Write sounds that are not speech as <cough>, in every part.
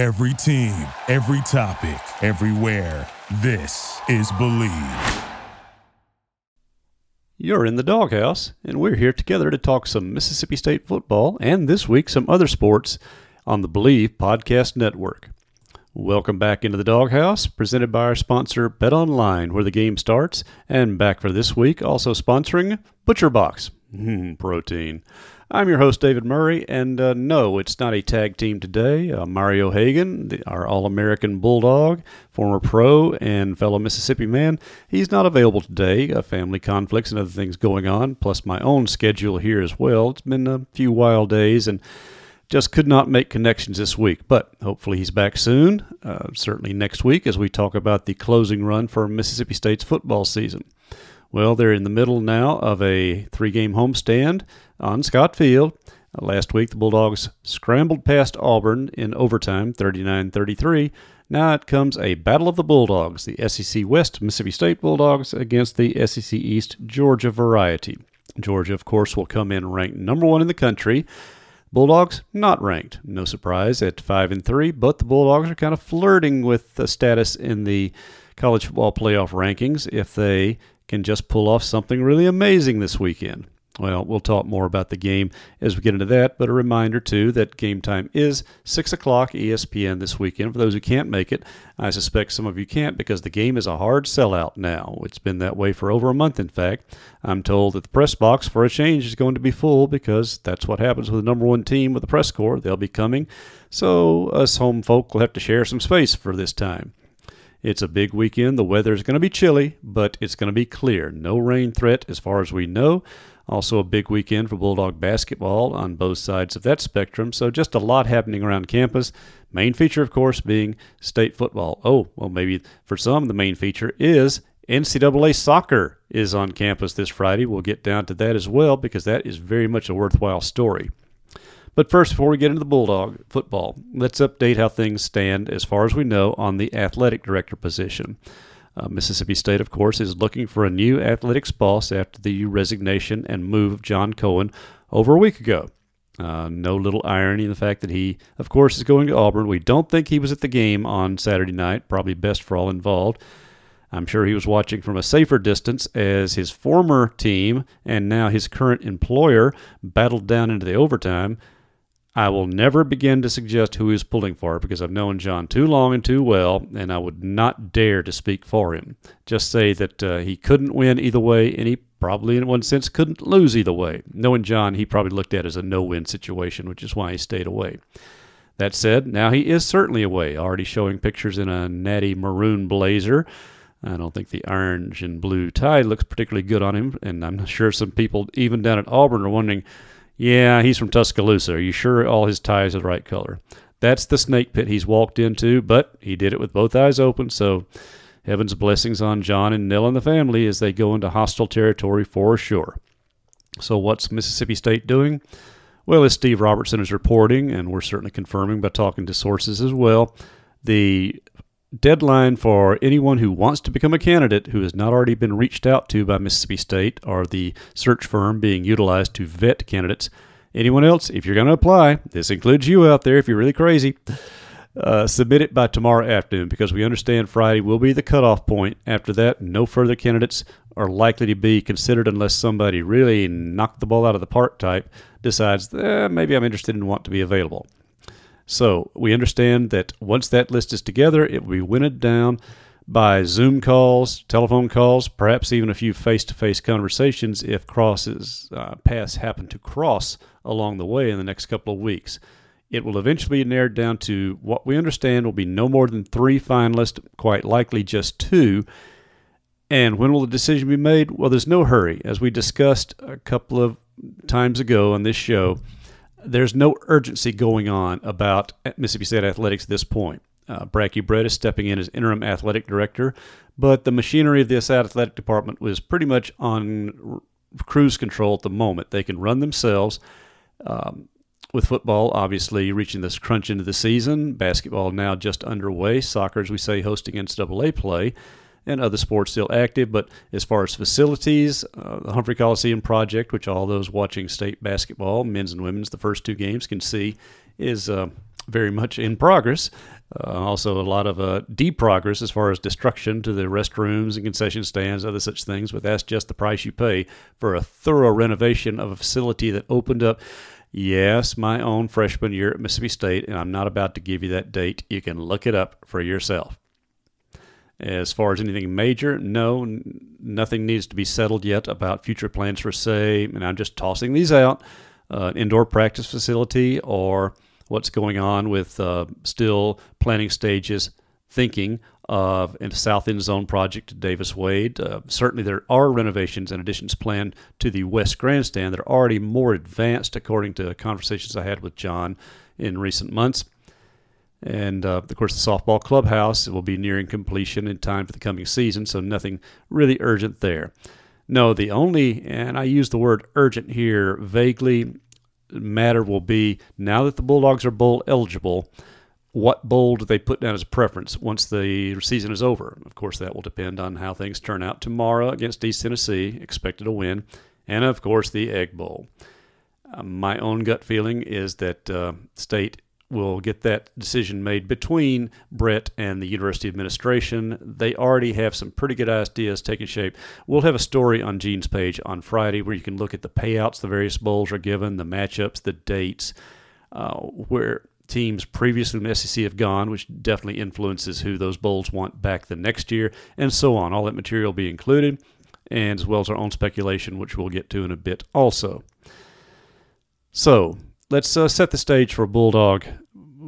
Every team, every topic, everywhere. This is Bleav. You're in the Dawghouse, and we're here together to talk some Mississippi State football and this week some other sports on the Bleav Podcast Network. Welcome back into the Dawghouse, presented by our sponsor Bet Online, where the game starts, and back for this week, also sponsoring Butcher Box. Mm, protein. I'm your host, David Murray, and uh, no, it's not a tag team today. Uh, Mario Haggan, the, our All American Bulldog, former pro and fellow Mississippi man, he's not available today. Uh, family conflicts and other things going on, plus my own schedule here as well. It's been a few wild days and just could not make connections this week, but hopefully he's back soon, uh, certainly next week as we talk about the closing run for Mississippi State's football season. Well, they're in the middle now of a three game homestand on Scott Field. Last week, the Bulldogs scrambled past Auburn in overtime, 39 33. Now it comes a battle of the Bulldogs, the SEC West Mississippi State Bulldogs against the SEC East Georgia variety. Georgia, of course, will come in ranked number one in the country. Bulldogs not ranked, no surprise at five and three, but the Bulldogs are kind of flirting with the status in the college football playoff rankings if they can just pull off something really amazing this weekend. Well, we'll talk more about the game as we get into that, but a reminder too that game time is 6 o'clock ESPN this weekend. For those who can't make it, I suspect some of you can't because the game is a hard sellout now. It's been that way for over a month, in fact. I'm told that the press box for a change is going to be full because that's what happens with the number one team with the press corps. They'll be coming, so us home folk will have to share some space for this time. It's a big weekend. The weather is going to be chilly, but it's going to be clear. No rain threat as far as we know. Also, a big weekend for Bulldog basketball on both sides of that spectrum. So, just a lot happening around campus. Main feature, of course, being state football. Oh, well, maybe for some, the main feature is NCAA soccer is on campus this Friday. We'll get down to that as well because that is very much a worthwhile story. But first, before we get into the Bulldog football, let's update how things stand as far as we know on the athletic director position. Uh, Mississippi State, of course, is looking for a new athletics boss after the resignation and move of John Cohen over a week ago. Uh, no little irony in the fact that he, of course, is going to Auburn. We don't think he was at the game on Saturday night, probably best for all involved. I'm sure he was watching from a safer distance as his former team and now his current employer battled down into the overtime. I will never begin to suggest who he he's pulling for because I've known John too long and too well, and I would not dare to speak for him. Just say that uh, he couldn't win either way, and he probably, in one sense, couldn't lose either way. Knowing John, he probably looked at it as a no win situation, which is why he stayed away. That said, now he is certainly away, already showing pictures in a natty maroon blazer. I don't think the orange and blue tie looks particularly good on him, and I'm sure some people, even down at Auburn, are wondering yeah, he's from Tuscaloosa. Are you sure all his ties are the right color? That's the snake pit he's walked into, but he did it with both eyes open, so heaven's blessings on John and Nell and the family as they go into hostile territory for sure. So, what's Mississippi State doing? Well, as Steve Robertson is reporting, and we're certainly confirming by talking to sources as well, the deadline for anyone who wants to become a candidate who has not already been reached out to by Mississippi State or the search firm being utilized to vet candidates. Anyone else, if you're going to apply, this includes you out there if you're really crazy, uh, submit it by tomorrow afternoon because we understand Friday will be the cutoff point. After that, no further candidates are likely to be considered unless somebody really knocked the ball out of the park type decides, eh, maybe I'm interested and want to be available. So we understand that once that list is together, it will be winnowed down by Zoom calls, telephone calls, perhaps even a few face-to-face conversations if crosses uh, paths happen to cross along the way in the next couple of weeks. It will eventually be narrowed down to what we understand will be no more than three finalists, quite likely just two. And when will the decision be made? Well, there's no hurry. As we discussed a couple of times ago on this show, there's no urgency going on about Mississippi State athletics at this point. Uh, Bracky Brett is stepping in as interim athletic director, but the machinery of this athletic department was pretty much on cruise control at the moment. They can run themselves. Um, with football, obviously reaching this crunch into the season, basketball now just underway, soccer, as we say, hosting NCAA play and other sports still active. But as far as facilities, uh, the Humphrey Coliseum project, which all those watching state basketball, men's and women's, the first two games can see, is uh, very much in progress. Uh, also, a lot of uh, deprogress as far as destruction to the restrooms and concession stands, other such things. But that's just the price you pay for a thorough renovation of a facility that opened up. Yes, my own freshman year at Mississippi State, and I'm not about to give you that date. You can look it up for yourself. As far as anything major, no, nothing needs to be settled yet about future plans for, say, and I'm just tossing these out, uh, indoor practice facility or what's going on with uh, still planning stages, thinking of a South End Zone project at Davis Wade. Uh, certainly, there are renovations and additions planned to the West Grandstand that are already more advanced, according to conversations I had with John in recent months. And uh, of course, the softball clubhouse will be nearing completion in time for the coming season, so nothing really urgent there. No, the only, and I use the word urgent here vaguely, matter will be now that the Bulldogs are bowl eligible, what bowl do they put down as a preference once the season is over? Of course, that will depend on how things turn out tomorrow against East Tennessee, expected to win, and of course, the Egg Bowl. Uh, my own gut feeling is that uh, State will get that decision made between Brett and the university administration. They already have some pretty good ideas taking shape. We'll have a story on Gene's page on Friday where you can look at the payouts the various bowls are given, the matchups, the dates, uh, where teams previously in the SEC have gone, which definitely influences who those bowls want back the next year, and so on. All that material will be included, and as well as our own speculation, which we'll get to in a bit also. So, let's uh, set the stage for Bulldog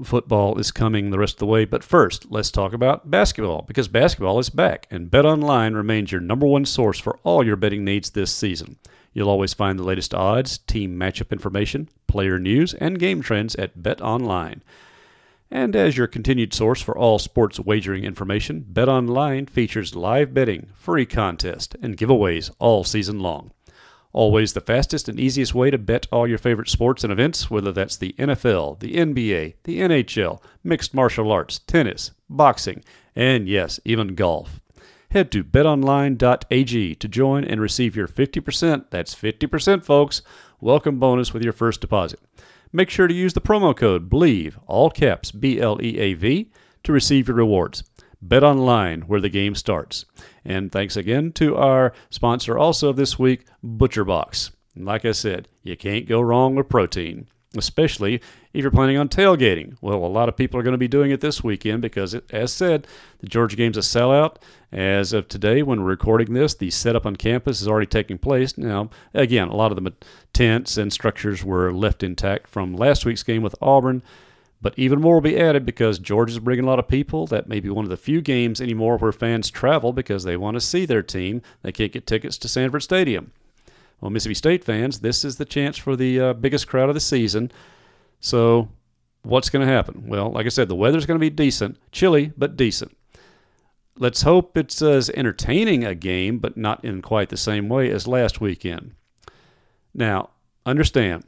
football is coming the rest of the way. But first, let's talk about basketball because basketball is back, and Bet Online remains your number one source for all your betting needs this season. You'll always find the latest odds, team matchup information, player news, and game trends at Bet Online. And as your continued source for all sports wagering information, Bet Online features live betting, free contests, and giveaways all season long. Always the fastest and easiest way to bet all your favorite sports and events, whether that's the NFL, the NBA, the NHL, mixed martial arts, tennis, boxing, and yes, even golf. Head to betonline.ag to join and receive your 50%, that's 50% folks, welcome bonus with your first deposit. Make sure to use the promo code BLEAV, all caps B L E A V, to receive your rewards. Bet online where the game starts. And thanks again to our sponsor also this week, ButcherBox. Like I said, you can't go wrong with protein, especially if you're planning on tailgating. Well, a lot of people are going to be doing it this weekend because, as said, the Georgia game's a sellout. As of today, when we're recording this, the setup on campus is already taking place. Now, again, a lot of the tents and structures were left intact from last week's game with Auburn. But even more will be added because Georgia's bringing a lot of people. That may be one of the few games anymore where fans travel because they want to see their team. They can't get tickets to Sanford Stadium. Well, Mississippi State fans, this is the chance for the uh, biggest crowd of the season. So, what's going to happen? Well, like I said, the weather's going to be decent, chilly, but decent. Let's hope it's as entertaining a game, but not in quite the same way as last weekend. Now, understand,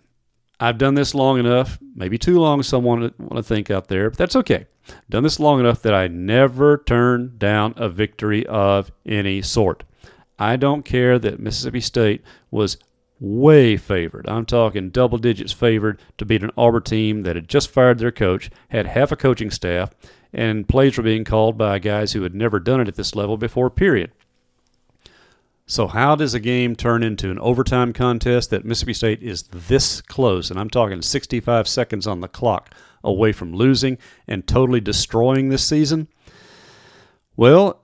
I've done this long enough, maybe too long, someone want to think out there, but that's okay. Done this long enough that I never turn down a victory of any sort. I don't care that Mississippi State was way favored. I'm talking double digits favored to beat an Auburn team that had just fired their coach, had half a coaching staff, and plays were being called by guys who had never done it at this level before, period. So, how does a game turn into an overtime contest that Mississippi State is this close? And I'm talking 65 seconds on the clock away from losing and totally destroying this season? Well,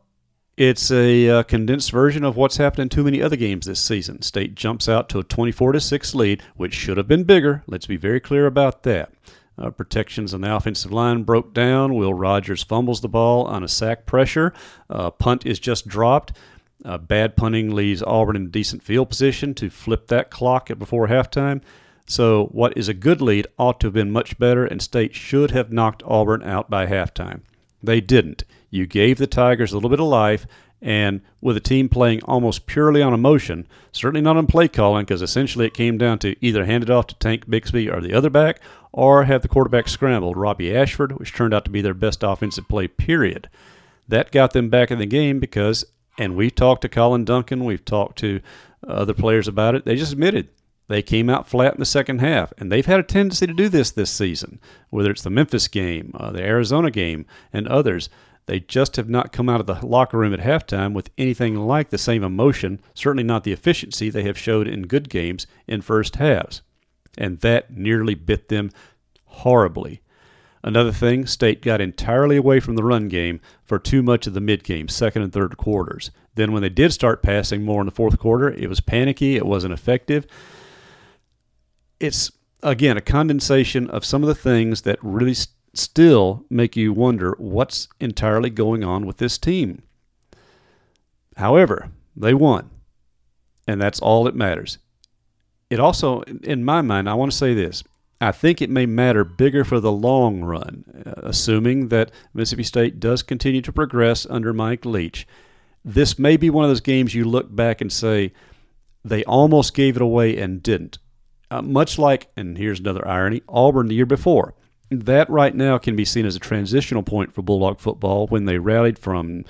it's a uh, condensed version of what's happened in too many other games this season. State jumps out to a 24 to 6 lead, which should have been bigger. Let's be very clear about that. Uh, protections on the offensive line broke down. Will Rogers fumbles the ball on a sack pressure. Uh, punt is just dropped. Uh, bad punting leaves Auburn in decent field position to flip that clock before halftime. So, what is a good lead ought to have been much better, and State should have knocked Auburn out by halftime. They didn't. You gave the Tigers a little bit of life, and with a team playing almost purely on emotion, certainly not on play calling, because essentially it came down to either hand it off to Tank Bixby or the other back, or have the quarterback scrambled, Robbie Ashford, which turned out to be their best offensive play, period. That got them back in the game because and we've talked to Collin Duncan, we've talked to other players about it. They just admitted They came out flat in the second half, and they've had a tendency to do this this season, whether it's the Memphis game, uh, the Arizona game, and others. They just have not come out of the locker room at halftime with anything like the same emotion, certainly not the efficiency they have showed in good games in first halves. And that nearly bit them horribly. Another thing, State got entirely away from the run game for too much of the mid game, second and third quarters. Then, when they did start passing more in the fourth quarter, it was panicky, it wasn't effective. It's, again, a condensation of some of the things that really st- still make you wonder what's entirely going on with this team. However, they won, and that's all that matters. It also, in my mind, I want to say this. I think it may matter bigger for the long run, uh, assuming that Mississippi State does continue to progress under Mike Leach. This may be one of those games you look back and say, they almost gave it away and didn't. Uh, much like, and here's another irony, Auburn the year before that right now can be seen as a transitional point for Bulldog football when they rallied from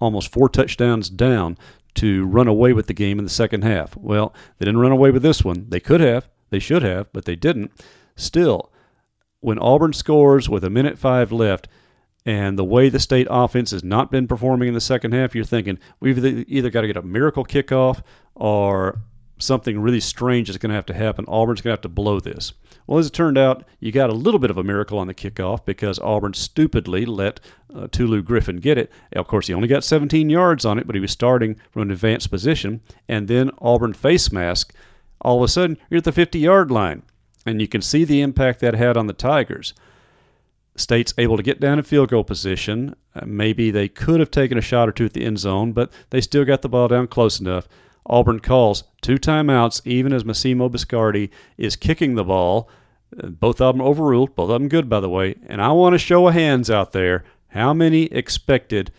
almost four touchdowns down to run away with the game in the second half. Well, they didn't run away with this one. They could have, they should have, but they didn't. Still, when Auburn scores with a minute five left, and the way the state offense has not been performing in the second half, you're thinking we've either got to get a miracle kickoff or something really strange is going to have to happen. Auburn's going to have to blow this. Well, as it turned out, you got a little bit of a miracle on the kickoff because Auburn stupidly let uh, Tulu Griffin get it. Of course, he only got 17 yards on it, but he was starting from an advanced position. And then Auburn face mask. All of a sudden, you're at the 50 yard line. And you can see the impact that had on the Tigers. State's able to get down in field goal position. Uh, maybe they could have taken a shot or two at the end zone, but they still got the ball down close enough. Auburn calls two timeouts, even as Massimo Biscardi is kicking the ball. Uh, both of them overruled, both of them good, by the way. And I want to show of hands out there how many expected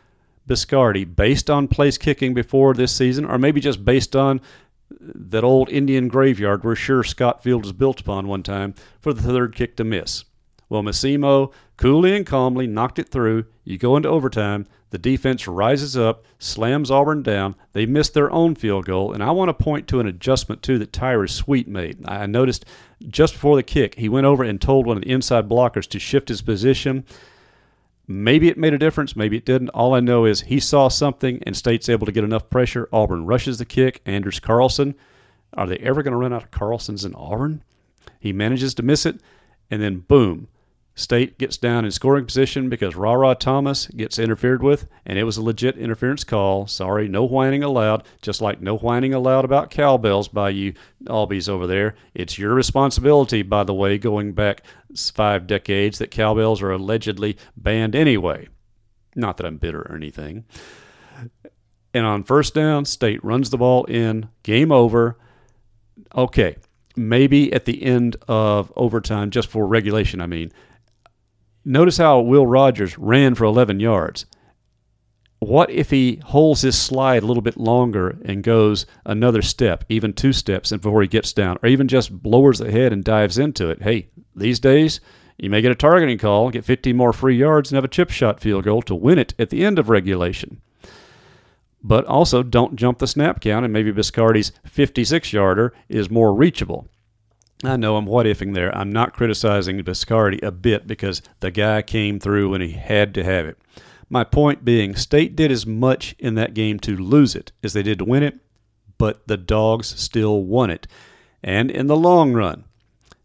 Biscardi, based on place kicking before this season, or maybe just based on that old Indian graveyard we're sure Scott Field was built upon one time, for the third kick to miss. Well, Massimo coolly and calmly knocked it through. You go into overtime. The defense rises up, slams Auburn down. They miss their own field goal. And I want to point to an adjustment, too, that Tyrus Wheat made. I noticed just before the kick, he went over and told one of the inside blockers to shift his position. Maybe it made a difference, maybe it didn't. All I know is he saw something and State's able to get enough pressure. Auburn rushes the kick. Anders Carlson. Are they ever going to run out of Carlsons in Auburn? He manages to miss it, and then boom, State gets down in scoring position because Rara Thomas gets interfered with, and it was a legit interference call. Sorry, no whining allowed, just like no whining allowed about cowbells by you Albies over there. It's your responsibility, by the way, going back five decades, that cowbells are allegedly banned anyway. Not that I'm bitter or anything. And on first down, State runs the ball in, game over. Okay, maybe at the end of overtime, just for regulation, I mean Notice how Will Rogers ran for 11 yards. What if he holds his slide a little bit longer and goes another step, even two steps, before he gets down, or even just lowers the head and dives into it? Hey, these days, you may get a targeting call, get 15 more free yards, and have a chip shot field goal to win it at the end of regulation. But also, don't jump the snap count, and maybe Biscardi's 56 yarder is more reachable. I know I'm what ifing there. I'm not criticizing Biscardi a bit because the guy came through when he had to have it. My point being, State did as much in that game to lose it as they did to win it, but the Dogs still won it. And in the long run,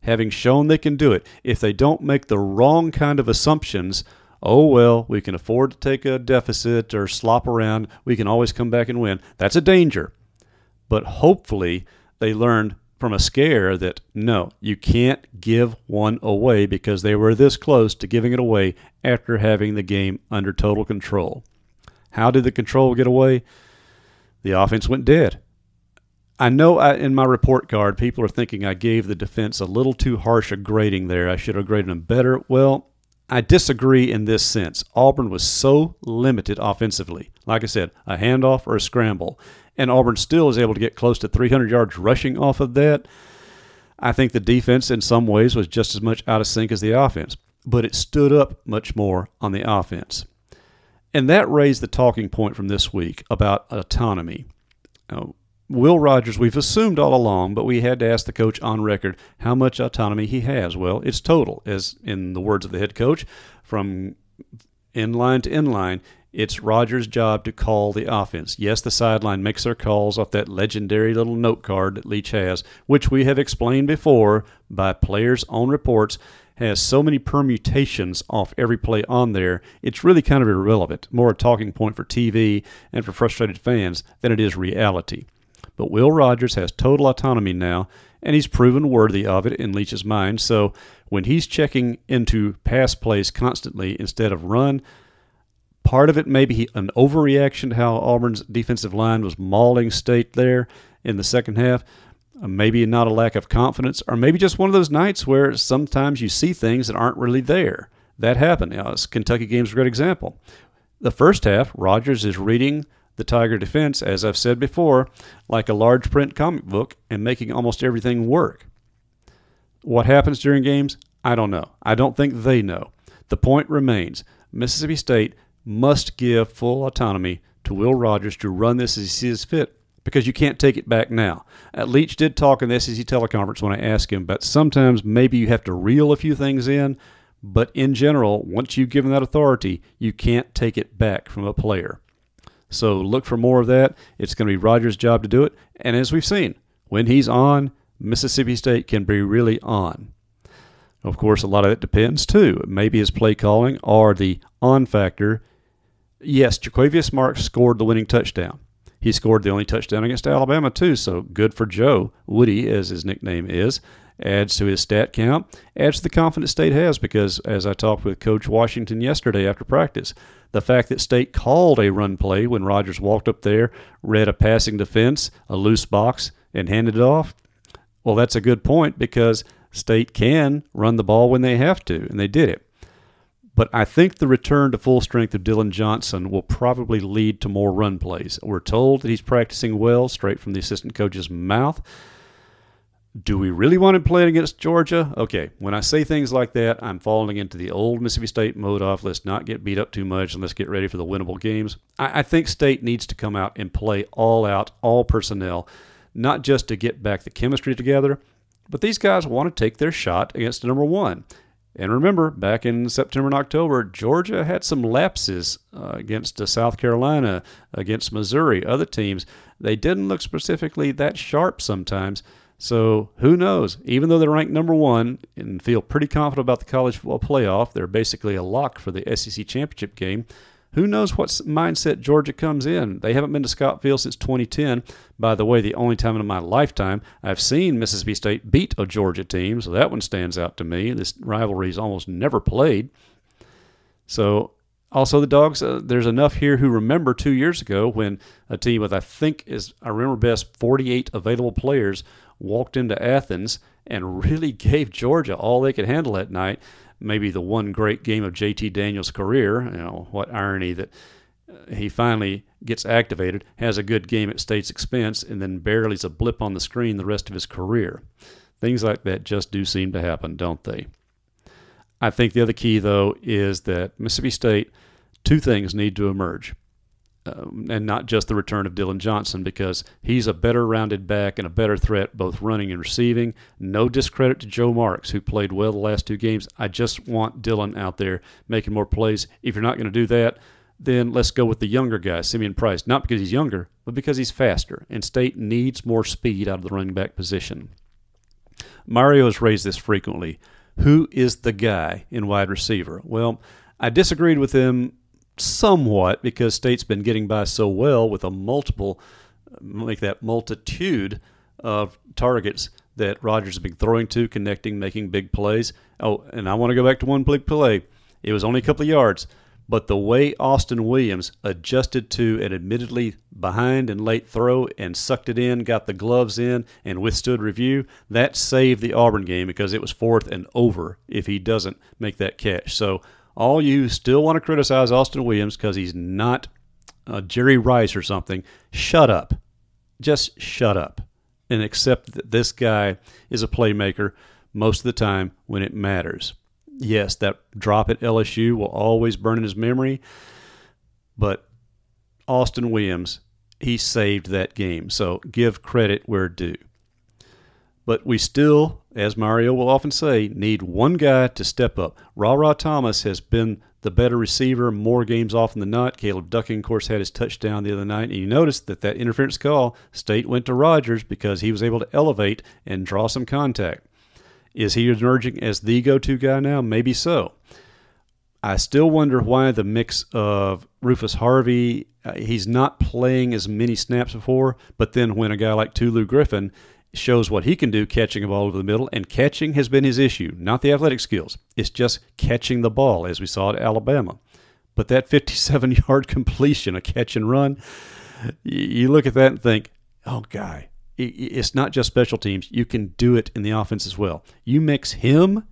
having shown they can do it, if they don't make the wrong kind of assumptions, oh well, we can afford to take a deficit or slop around, we can always come back and win. That's a danger. But hopefully they learned from a scare that no, you can't give one away because they were this close to giving it away after having the game under total control. How did the control get away? The offense went dead. I know I, in my report card, people are thinking I gave the defense a little too harsh a grading there. I should have graded them better. Well, I disagree in this sense. Auburn was so limited offensively. Like I said, a handoff or a scramble and Auburn still is able to get close to 300 yards rushing off of that. I think the defense, in some ways, was just as much out of sync as the offense, but it stood up much more on the offense. And that raised the talking point from this week about autonomy. Will Rogers, we've assumed all along, but we had to ask the coach on record how much autonomy he has. Well, it's total, as in the words of the head coach, from in line to in line. It's Rogers' job to call the offense. Yes, the sideline makes their calls off that legendary little note card that Leach has, which we have explained before by players' own reports has so many permutations off every play on there, it's really kind of irrelevant, more a talking point for TV and for frustrated fans than it is reality. But Will Rogers has total autonomy now, and he's proven worthy of it in Leach's mind. So when he's checking into pass plays constantly instead of run, part of it may be an overreaction to how Auburn's defensive line was mauling State there in the second half. Uh, maybe not a lack of confidence, or maybe just one of those nights where sometimes you see things that aren't really there. That happened. Know, Kentucky game's a great example. The first half, Rogers is reading the Tiger defense, as I've said before, like a large print comic book and making almost everything work. What happens during games? I don't know. I don't think they know. The point remains Mississippi State must give full autonomy to Will Rogers to run this as he sees fit because you can't take it back now. Uh, Leach did talk in the SEC teleconference when I asked him, but sometimes maybe you have to reel a few things in. But in general, once you've given that authority, you can't take it back from a player. So look for more of that. It's going to be Rogers' job to do it. And as we've seen, when he's on, Mississippi State can be really on. Of course, a lot of it depends too. Maybe his play calling or the on factor. Yes, Jo'quavious Marks scored the winning touchdown. He scored the only touchdown against Alabama, too, so good for Joe. Woody, as his nickname is, adds to his stat count, adds to the confidence State has because, as I talked with Coach Washington yesterday after practice, the fact that State called a run play when Rogers walked up there, read a passing defense, a loose box, and handed it off, well, that's a good point because State can run the ball when they have to, and they did it. But I think the return to full strength of Dillon Johnson will probably lead to more run plays. We're told that he's practicing well, straight from the assistant coach's mouth. Do we really want him playing against Georgia? Okay, when I say things like that, I'm falling into the old Mississippi State mode of let's not get beat up too much and let's get ready for the winnable games. I, I think State needs to come out and play all out, all personnel, not just to get back the chemistry together, but these guys want to take their shot against number one. And remember, back in September and October, Georgia had some lapses uh, against uh, South Carolina, against Missouri, other teams. They didn't look specifically that sharp sometimes. So who knows? Even though they're ranked number one and feel pretty confident about the college football playoff, they're basically a lock for the SEC championship game. Who knows what mindset Georgia comes in? They haven't been to Scott Field since 2010. By the way, the only time in my lifetime I've seen Mississippi State beat a Georgia team, so that one stands out to me. This rivalry is almost never played. So, also the dogs. Uh, there's enough here who remember two years ago when a team with I think is I remember best 48 available players walked into Athens and really <laughs> gave Georgia all they could handle that night maybe the one great game of JT Daniels' career. You know, what irony that uh, he finally gets activated, has a good game at State's expense, and then barely is a blip on the screen the rest of his career. Things like that just do seem to happen, don't they? I think the other key, though, is that Mississippi State, two things need to emerge um, and not just the return of Dillon Johnson because he's a better rounded back and a better threat both running and receiving. No discredit to Joe Marks, who played well the last two games. I just want Dillon out there making more plays. If you're not going to do that, then let's go with the younger guy, Simeon Price. Not because he's younger, but because he's faster. And State needs more speed out of the running back position. Mario has raised this frequently. Who is the guy in wide receiver? Well, I disagreed with him somewhat because state's been getting by so well with a multiple, like that multitude of targets that Rogers has been throwing to, connecting, making big plays. Oh, and I want to go back to one big play. It was only a couple of yards, but the way Austin Williams adjusted to an admittedly behind and late throw and sucked it in, got the gloves in, and withstood review, that saved the Auburn game because it was fourth and over if he doesn't make that catch. So all you still want to criticize Austin Williams because he's not uh, Jerry Rice or something, shut up. Just shut up and accept that this guy is a playmaker most of the time when it matters. Yes, that drop at LSU will always burn in his memory, but Austin Williams he saved that game. So give credit where due. But we still, as Mario will often say, need one guy to step up. Rara Thomas has been the better receiver more games often than not. Caleb Ducking, of course, had his touchdown the other night. And you noticed that that interference call, State went to Rogers because he was able to elevate and draw some contact. Is he emerging as the go to guy now? Maybe so. I still wonder why the mix of Rufus Harvey, uh, he's not playing as many snaps before, but then when a guy like Tulu Griffin shows what he can do catching a ball over the middle, and catching has been his issue, not the athletic skills. It's just catching the ball, as we saw at Alabama. But that <laughs> 57 yard completion, a catch and run, you look at that and think, oh, guy, it's not just special teams. You can do it in the offense as well. You mix him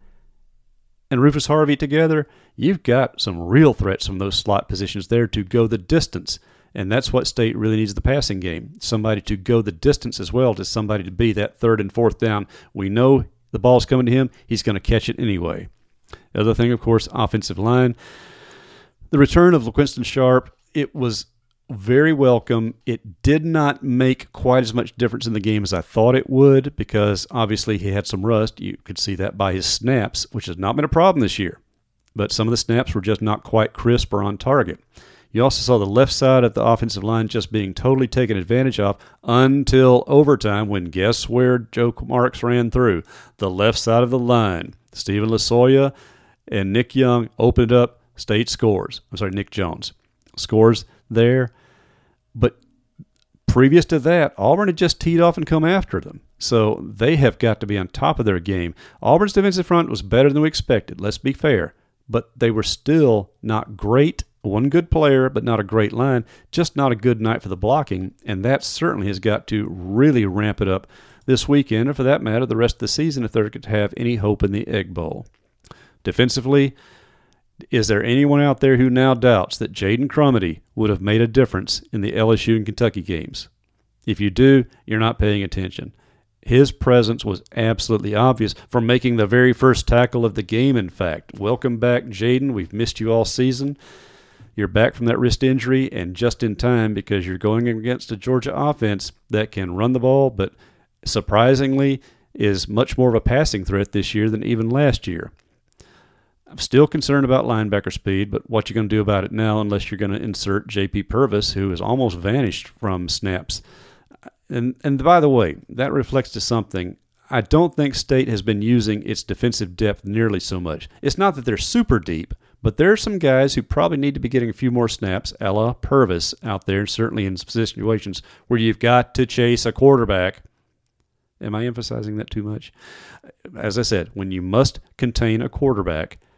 and Rufus Harvey together, you've got some real threats from those slot positions there to go the distance. And that's what State really needs the passing game. Somebody to go the distance as well to somebody to be that third and fourth down. We know the ball's coming to him, he's going to catch it anyway. The other thing, of course, offensive line. The return of LaQuinston Sharp, it was very welcome. It did not make quite as much difference in the game as I thought it would because obviously he had some rust. You could see that by his snaps, which has not been a problem this year. But some of the snaps were just not quite crisp or on target. You also saw the left side of the offensive line just being totally taken advantage of until overtime when guess where Joe Marks ran through? The left side of the line. Stephen Lasoya and Nick Young opened up. State scores. I'm sorry, Nick Jones scores there. But previous to that, Auburn had just teed off and come after them. So they have got to be on top of their game. Auburn's defensive front was better than we expected, let's be fair. But they were still not great. One good player, but not a great line. Just not a good night for the blocking. And that certainly has got to really ramp it up this weekend, or for that matter, the rest of the season if they're to have any hope in the Egg Bowl. Defensively, is there anyone out there who now doubts that Jaden Crumedy would have made a difference in the LSU and Kentucky games? If you do, you're not paying attention. His presence was absolutely obvious from making the very first tackle of the game, in fact. Welcome back, Jaden. We've missed you all season. You're back from that wrist injury and just in time because you're going against a Georgia offense that can run the ball, but surprisingly is much more of a passing threat this year than even last year. I'm still concerned about linebacker speed, but what you're going to do about it now unless you're going to insert J.P. Purvis, who has almost vanished from snaps. And and by the way, that reflects to something. I don't think State has been using its defensive depth nearly so much. It's not that they're super deep, but there are some guys who probably need to be getting a few more snaps, Ella Purvis, out there, certainly in situations where you've got to chase a quarterback. Am I emphasizing that too much? As I said, when you must contain a quarterback –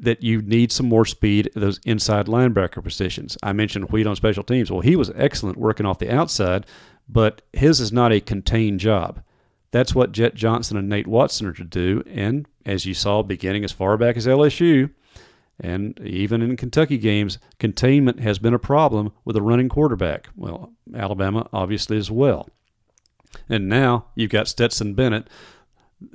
that you need some more speed those inside linebacker positions. I mentioned Wheat on special teams. Well, he was excellent working off the outside, but his is not a contained job. That's what Jett Johnson and Nate Watson are to do. And as you saw, beginning as far back as LSU, and even in Kentucky games, containment has been a problem with a running quarterback. Well, Alabama obviously as well. And now you've got Stetson Bennett,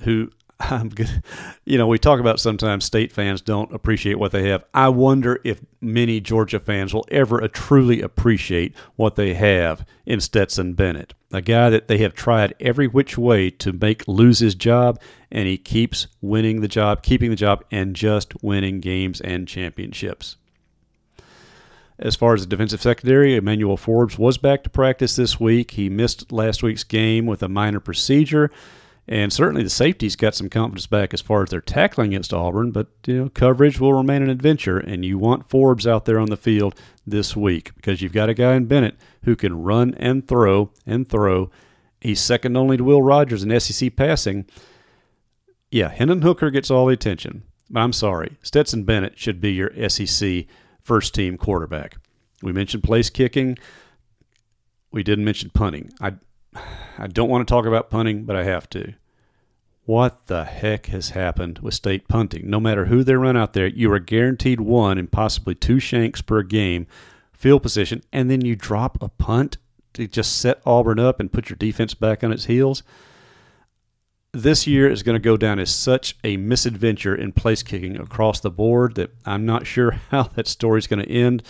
who I'm good. You know, we talk about sometimes state fans don't appreciate what they have. I wonder if many Georgia fans will ever truly appreciate what they have in Stetson Bennett, a guy that they have tried every which way to make lose his job, and he keeps winning the job, keeping the job, and just winning games and championships. As far as the defensive secondary, Emmanuel Forbes was back to practice this week. He missed last week's game with a minor procedure. And certainly the safeties got some confidence back as far as their tackling against Auburn, but you know, coverage will remain an adventure, and you want Forbes out there on the field this week because you've got a guy in Bennett who can run and throw and throw. He's second only to Will Rogers in SEC passing. Yeah, Hendon Hooker gets all the attention. But I'm sorry, Stetson Bennett should be your SEC first team quarterback. We mentioned place kicking. We didn't mention punting. I I don't want to talk about punting, but I have to. What the heck has happened with state punting? No matter who they run out there, you are guaranteed one and possibly two shanks per game, field position, and then you drop a punt to just set Auburn up and put your defense back on its heels. This year is going to go down as such a misadventure in place kicking across the board that I'm not sure <laughs> how that story is going to end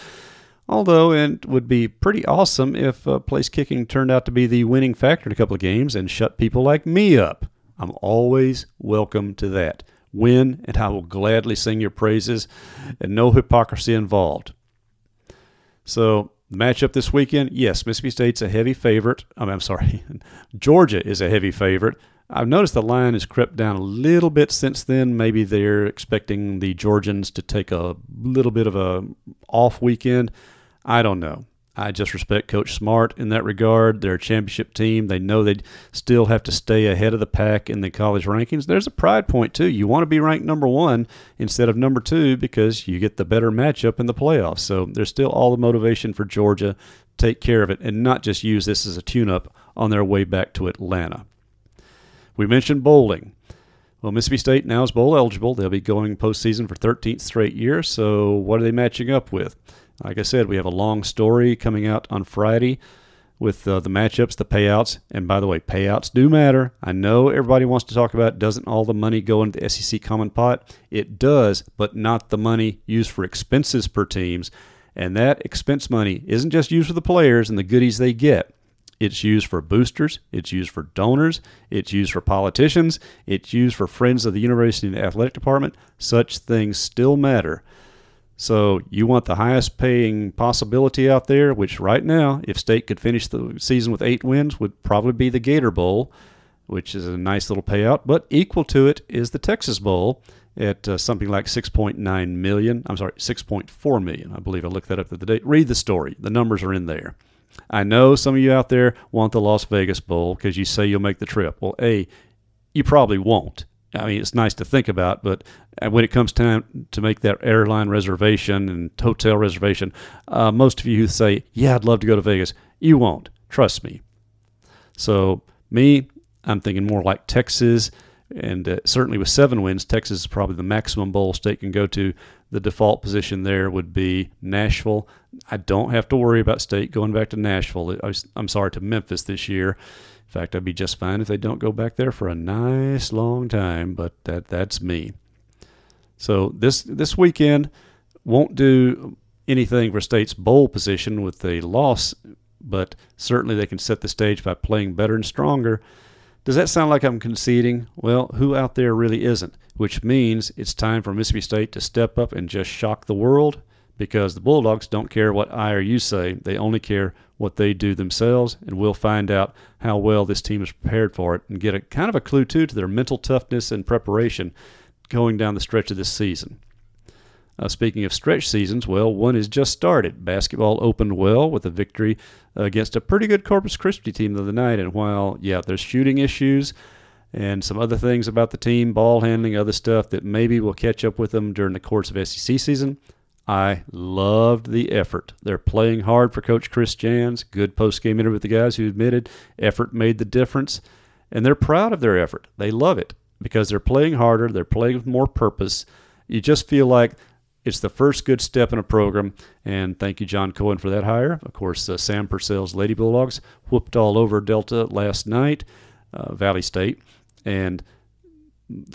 Although it would be pretty awesome if uh, place kicking turned out to be the winning factor in a couple of games and shut people like me up. I'm always welcome to that. Win, and I will gladly sing your praises, and no hypocrisy involved. So, matchup this weekend, yes, Mississippi State's a heavy favorite. I mean, I'm sorry, <laughs> Georgia is a heavy favorite. I've noticed the line has crept down a little bit since then. Maybe they're expecting the Georgians to take a little bit of a off weekend. I don't know. I just respect Coach Smart in that regard. They're a championship team. They know they still have to stay ahead of the pack in the college rankings. There's a pride point, too. You want to be ranked number one instead of number two because you get the better matchup in the playoffs. So there's still all the motivation for Georgia to take care of it and not just use this as a tune up on their way back to Atlanta. We mentioned bowling. Well, Mississippi State now is bowl eligible. They'll be going postseason for 13th straight year. So, what are they matching up with? Like I said, we have a long story coming out on Friday with uh, the matchups, the payouts. And by the way, payouts do matter. I know everybody wants to talk about doesn't all the money go into the SEC common pot? It does, but not the money used for expenses per teams. And that expense money isn't just used for the players and the goodies they get. It's used for boosters. It's used for donors. It's used for politicians. It's used for friends of the university and the athletic department. Such things still matter. So you want the highest paying possibility out there, which right now, if State could finish the season with eight wins, would probably be the Gator Bowl, which is a nice little payout. But equal to it is the Texas Bowl at uh, something like 6.9 million. I'm sorry, 6.4 million. I believe I looked that up the day. Read the story. The numbers are in there. I know some of you out there want the Las Vegas Bowl because you say you'll make the trip. Well, A, you probably won't. I mean, it's nice to think about, but when it comes time to make that airline reservation and hotel reservation, uh, most of you who say, "Yeah, I'd love to go to Vegas," you won't. Trust me. So me, I'm thinking more like Texas, and uh, certainly with seven wins, Texas is probably the maximum bowl state can go to. The default position there would be Nashville. I don't have to worry about state going back to Nashville. I'm sorry to Memphis this year. In fact, I'd be just fine if they don't go back there for a nice long time, but that that's me. So this this weekend won't do anything for State's bowl position with a loss, but certainly they can set the stage by playing better and stronger. Does that sound like I'm conceding? Well, who out there really isn't? Which means it's time for Mississippi State to step up and just shock the world because the Bulldogs don't care what I or you say. They only care what they do themselves, and we'll find out how well this team is prepared for it and get a kind of a clue too to their mental toughness and preparation going down the stretch of this season. Uh, speaking of stretch seasons, well, one has just started. Basketball opened well with a victory against a pretty good Corpus Christi team the other night. And while, yeah, there's shooting issues and some other things about the team, ball handling, other stuff that maybe will catch up with them during the course of SEC season, I loved the effort. They're playing hard for Coach Chris Jans. Good post game interview with the guys who admitted effort made the difference. And they're proud of their effort. They love it because they're playing harder, they're playing with more purpose. You just feel like it's the first good step in a program. And thank you, John Cohen, for that hire. Of course, uh, Sam Purcell's Lady Bulldogs whooped all over Delta last night, uh, Valley State. And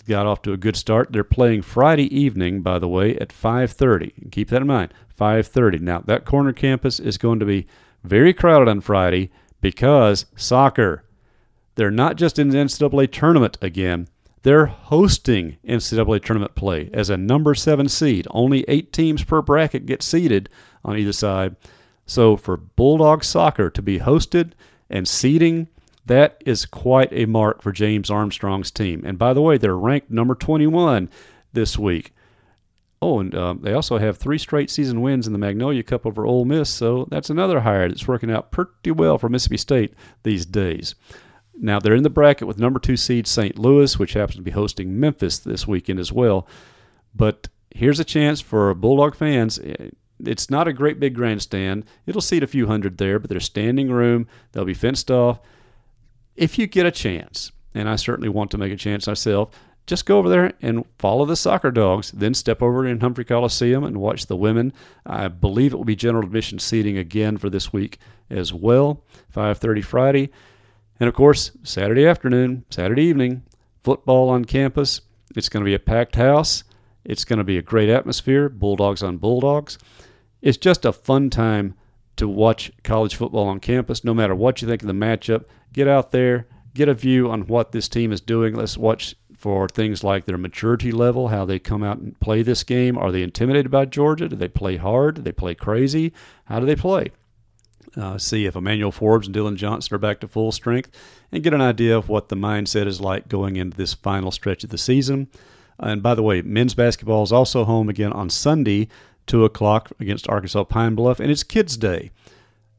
got off to a good start. They're playing Friday evening, by the way, at 5:30. Keep that in mind. 5:30. Now that corner campus is going to be very crowded on Friday because soccer. They're not just in the NCAA tournament again. They're hosting NCAA tournament play as a number seven seed. Only eight teams per bracket get seeded on either side. So for Bulldog soccer to be hosted and seeding that is quite a mark for James Armstrong's team. And by the way, they're ranked number 21 this week. Oh, and um, they also have three straight season wins in the Magnolia Cup over Ole Miss, so that's another hire that's working out pretty well for Mississippi State these days. Now, they're in the bracket with number two seed St. Louis, which happens to be hosting Memphis this weekend as well. But here's a chance for Bulldog fans. It's not a great big grandstand. It'll seat a few hundred there, but there's standing room. They'll be fenced off if you get a chance, and I certainly want to make a chance myself, just go over there and follow the soccer dogs. Then step over in Humphrey Coliseum and watch the women. I believe it will be general admission seating again for this week as well. 5:30 Friday, and of course Saturday afternoon, Saturday evening, football on campus. It's going to be a packed house. It's going to be a great atmosphere. Bulldogs on Bulldogs. It's just a fun time to watch college football on campus, no matter what you think of the matchup. Get out there, get a view on what this team is doing. Let's watch for things like their maturity level, how they come out and play this game. Are they intimidated by Georgia? Do they play hard? Do they play crazy? How do they play? Uh, see if Emmanuel Forbes and Dillon Johnson are back to full strength and get an idea of what the mindset is like going into this final stretch of the season. And by the way, men's basketball is also home again on Sunday, 2 o'clock against Arkansas Pine Bluff, and it's Kids Day.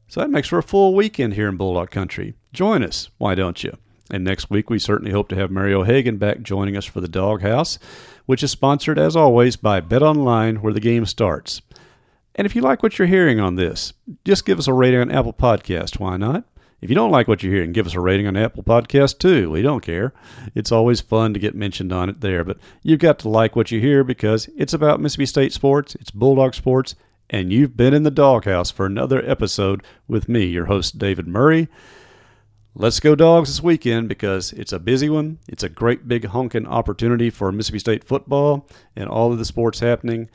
So that makes for a full weekend here in Bulldog Country. Join us, why don't you? And next week, we certainly hope to have Mario Haggan back joining us for the Dawghouse, which is sponsored, as always, by Bet Online, where the game starts. And if you like what you're hearing on this, just give us a rating on Apple Podcast. Why not? If you don't like what you're hearing, give us a rating on Apple Podcast too. We don't care. It's always fun to get mentioned on it there. But you've got to like what you hear because it's about Mississippi State sports, it's Bulldog sports, and you've been in the Dawghouse for another episode with me, your host, David Murray. Let's go dogs this weekend because it's a busy one. It's a great big honking opportunity for Mississippi State football and all of the sports happening.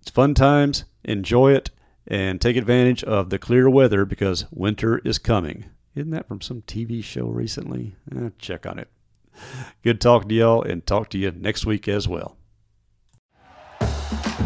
It's fun times. Enjoy it and take advantage of the clear weather because winter is coming. Isn't that from some TV show recently? Eh, check on it. Good talking to y'all and talk to you next week as well.